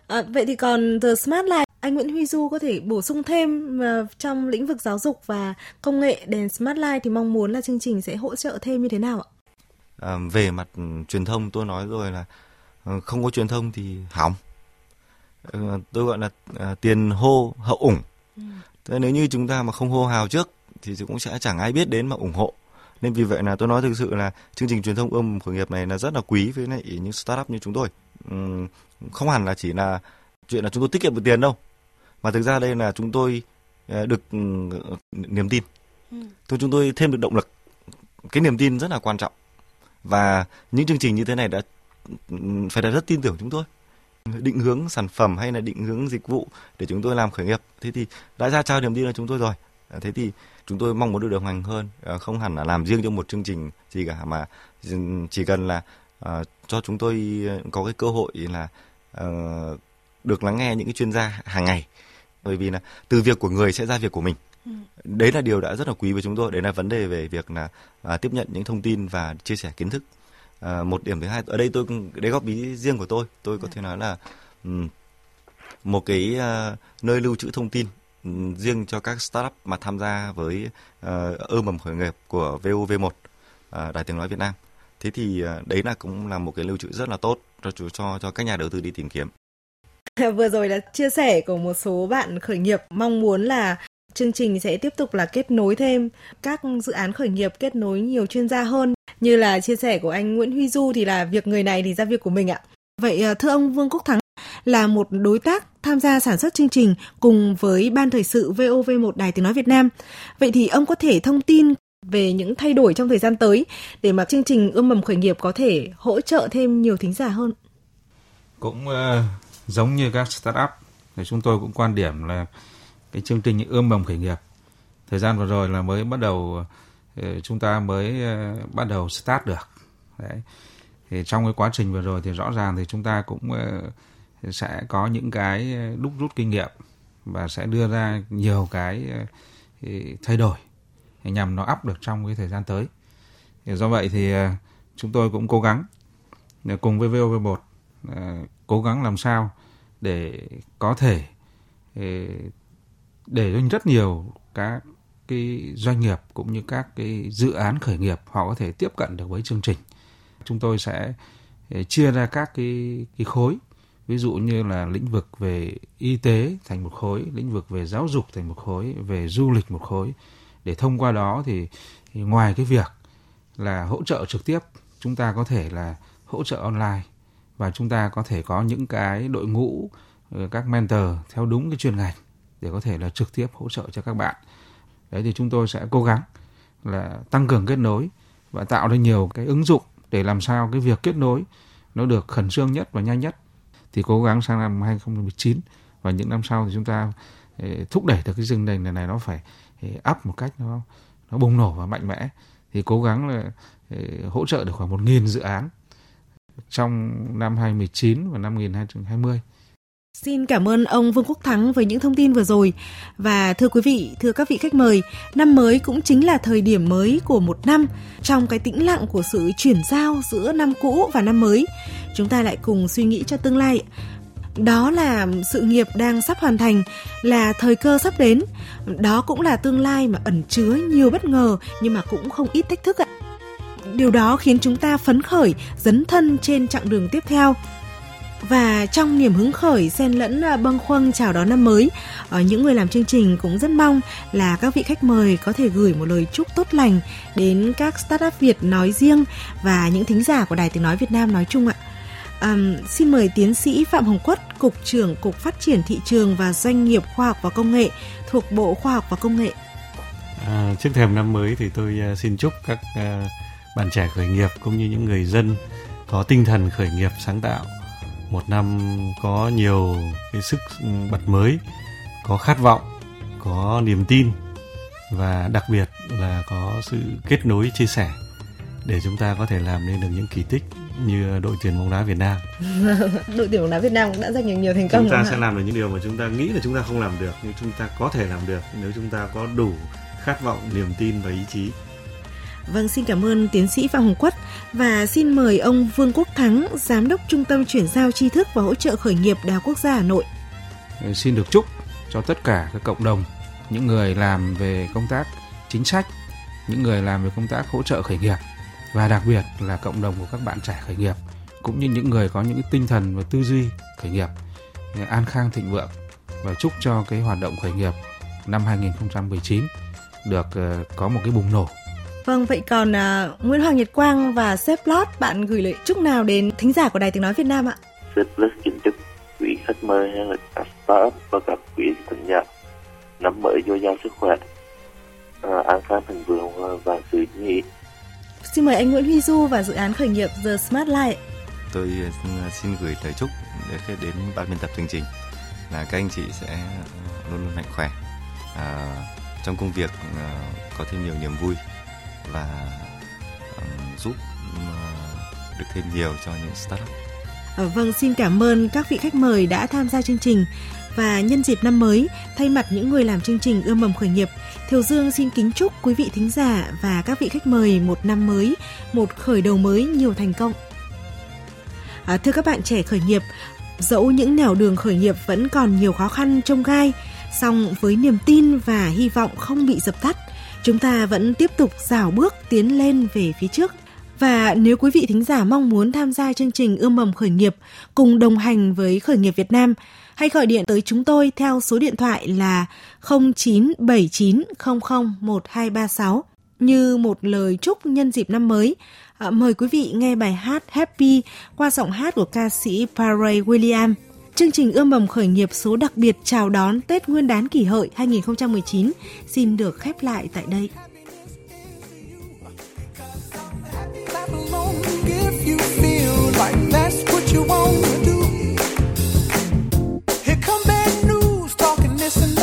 À, vậy thì còn The Smart Life, anh Nguyễn Huy Du có thể bổ sung thêm uh, trong lĩnh vực giáo dục và công nghệ đèn Smart Life thì mong muốn là chương trình sẽ hỗ trợ thêm như thế nào ạ? À, về mặt truyền thông tôi nói rồi là ừ, không có truyền thông thì hỏng. Tôi gọi là tiền hô hậu ủng. Ừ. Thế nếu như chúng ta mà không hô hào trước thì cũng sẽ chẳng ai biết đến mà ủng hộ nên vì vậy là tôi nói thực sự là chương trình truyền thông ươm khởi nghiệp này là rất là quý với lại những startup như chúng tôi không hẳn là chỉ là chuyện là chúng tôi tiết kiệm được tiền đâu mà thực ra đây là chúng tôi ờ, được niềm tin. Tôi chúng tôi thêm được động lực. Cái niềm tin rất là quan trọng. Và những chương trình như thế này đã phải là rất tin tưởng chúng tôi. Định hướng sản phẩm hay là định hướng dịch vụ để chúng tôi làm khởi nghiệp. Thế thì đã ra trao niềm tin cho chúng tôi rồi. Thế thì chúng tôi mong muốn được đồng hành hơn. Ờ, không hẳn là làm riêng cho một chương trình gì cả mà chỉ cần là uh, cho chúng tôi có cái cơ hội là uh, được lắng nghe những cái chuyên gia hàng ngày bởi vì là từ việc của người sẽ ra việc của mình ừ. đấy là điều đã rất là quý với chúng tôi đấy là vấn đề về việc là uh, tiếp nhận những thông tin và chia sẻ kiến thức uh, một điểm thứ hai ở đây tôi đấy góp ý riêng của tôi tôi có dạ. thể nói là um, một cái uh, nơi lưu trữ thông tin riêng cho các startup mà tham gia với uh, ơ mầm khởi nghiệp của VOV1 uh, Đài Tiếng nói Việt Nam. Thế thì à, đấy là cũng là một cái lưu trữ rất là tốt cho cho cho các nhà đầu tư đi tìm kiếm. Vừa rồi là chia sẻ của một số bạn khởi nghiệp mong muốn là chương trình sẽ tiếp tục là kết nối thêm các dự án khởi nghiệp, kết nối nhiều chuyên gia hơn như là chia sẻ của anh Nguyễn Huy Du thì là việc người này thì ra việc của mình ạ. Vậy à, thưa ông Vương Quốc Thắng, là một đối tác tham gia sản xuất chương trình cùng với Ban Thời sự VOV1 Đài Tiếng Nói Việt Nam. Vậy thì ông có thể thông tin về những thay đổi trong thời gian tới để mà chương trình ươm mầm khởi nghiệp có thể hỗ trợ thêm nhiều thính giả hơn? Cũng uh, giống như các startup thì chúng tôi cũng quan điểm là cái chương trình ươm mầm khởi nghiệp thời gian vừa rồi là mới bắt đầu uh, chúng ta mới uh, bắt đầu start được. Đấy. Thì trong cái quá trình vừa rồi thì rõ ràng thì chúng ta cũng uh, sẽ có những cái đúc rút kinh nghiệm và sẽ đưa ra nhiều cái thay đổi nhằm nó áp được trong cái thời gian tới. Do vậy thì à, chúng tôi cũng cố gắng à, cùng với VOV1 à, cố gắng làm sao để có thể để cho rất nhiều các cái doanh nghiệp cũng như các cái dự án khởi nghiệp họ có thể tiếp cận được với chương trình. Chúng tôi sẽ chia ra các cái cái khối ví dụ như là lĩnh vực về y tế thành một khối, lĩnh vực về giáo dục thành một khối, về du lịch một khối để thông qua đó thì, thì ngoài cái việc là hỗ trợ trực tiếp chúng ta có thể là hỗ trợ online và chúng ta có thể có những cái đội ngũ ờ, các mentor theo đúng cái chuyên ngành để có thể là trực tiếp hỗ trợ cho các bạn. Đấy thì chúng tôi sẽ cố gắng là tăng cường kết nối và tạo ra nhiều cái ứng dụng để làm sao cái việc kết nối nó được khẩn trương nhất và nhanh nhất. Thì cố gắng sang năm 2019 và những năm sau thì chúng ta ờ, thúc đẩy được cái rừng trình này này nó phải áp một cách nó nó bùng nổ và mạnh mẽ thì cố gắng là ờ, hỗ trợ được khoảng 1.000 dự án trong năm 2019 và năm 2020. Xin cảm ơn ông Vương Quốc Thắng với những thông tin vừa rồi. Và thưa quý vị, thưa các vị khách mời, năm mới cũng chính là thời điểm mới của một năm. Trong cái tĩnh lặng của sự chuyển giao giữa năm cũ và năm mới, chúng ta lại cùng suy nghĩ cho tương lai đó là sự nghiệp đang sắp hoàn thành, là thời cơ sắp đến. Đó cũng là tương lai mà ẩn chứa nhiều bất ngờ nhưng mà cũng không ít thách thức ạ. Điều đó khiến chúng ta phấn khởi, dấn thân trên chặng đường tiếp theo. Và trong niềm hứng khởi xen lẫn à, bâng khuâng chào đón năm mới, ở những người làm chương trình cũng rất mong là các vị khách mời có thể gửi một lời chúc tốt lành đến các startup Việt nói riêng và những thính giả của Đài Tiếng Nói Việt Nam nói chung ạ. Um, xin mời tiến sĩ Phạm Hồng Quất, Cục trưởng Cục Phát triển Thị trường và Doanh nghiệp Khoa học và Công nghệ thuộc Bộ Khoa học và Công nghệ. À, trước thềm năm mới thì tôi uh, xin chúc các uh, bạn trẻ khởi nghiệp cũng như những người dân có tinh thần khởi nghiệp sáng tạo một năm có nhiều cái sức ừ, bật mới có khát vọng có niềm tin và đặc biệt là có sự kết nối chia sẻ để chúng ta có thể làm nên được những kỳ tích như đội tuyển bóng đá Việt Nam. đội tuyển bóng đá Việt Nam cũng đã giành được nhiều thành công. Chúng ta sẽ làm được những điều mà chúng ta nghĩ là chúng ta không làm được nhưng chúng ta có thể làm được nếu chúng ta có đủ khát vọng, niềm tin và ý chí. Vâng, xin cảm ơn tiến sĩ Phạm Hồng Quất và xin mời ông Vương Quốc Thắng, Giám đốc Trung tâm Chuyển giao tri thức và hỗ trợ khởi nghiệp Đại học Quốc gia Hà Nội. Xin được chúc cho tất cả các cộng đồng, những người làm về công tác chính sách, những người làm về công tác hỗ trợ khởi nghiệp và đặc biệt là cộng đồng của các bạn trẻ khởi nghiệp cũng như những người có những tinh thần và tư duy khởi nghiệp an khang thịnh vượng và chúc cho cái hoạt động khởi nghiệp năm 2019 được uh, có một cái bùng nổ Vâng, vậy còn uh, Nguyễn Hoàng Nhật Quang và Sếp Lót, bạn gửi lời chúc nào đến thính giả của Đài Tiếng Nói Việt Nam ạ? Sếp Lót kính chúc quý khách mời hay là các startup và các quý thính giả năm mới dồi dào sức khỏe, uh, an khang thịnh vượng và sự nhị. Xin mời anh Nguyễn Huy Du và dự án khởi nghiệp The Smart Life. Tôi xin gửi lời chúc đến, đến ban biên tập chương trình là các anh chị sẽ luôn luôn mạnh khỏe à, trong công việc à, có thêm nhiều niềm vui và um, giúp um, được thêm nhiều cho những startup. À, vâng, xin cảm ơn các vị khách mời đã tham gia chương trình và nhân dịp năm mới, thay mặt những người làm chương trình ươm mầm khởi nghiệp, Thiều Dương xin kính chúc quý vị thính giả và các vị khách mời một năm mới, một khởi đầu mới nhiều thành công. À, thưa các bạn trẻ khởi nghiệp, dẫu những nẻo đường khởi nghiệp vẫn còn nhiều khó khăn trông gai, song với niềm tin và hy vọng không bị dập tắt, chúng ta vẫn tiếp tục dào bước tiến lên về phía trước. Và nếu quý vị thính giả mong muốn tham gia chương trình ươm mầm khởi nghiệp cùng đồng hành với khởi nghiệp Việt Nam, hãy gọi điện tới chúng tôi theo số điện thoại là 0979001236 như một lời chúc nhân dịp năm mới. À, mời quý vị nghe bài hát Happy qua giọng hát của ca sĩ Pharrell Williams. Chương trình ươm mầm khởi nghiệp số đặc biệt chào đón Tết Nguyên đán kỷ hợi 2019 xin được khép lại tại đây. like that's listen.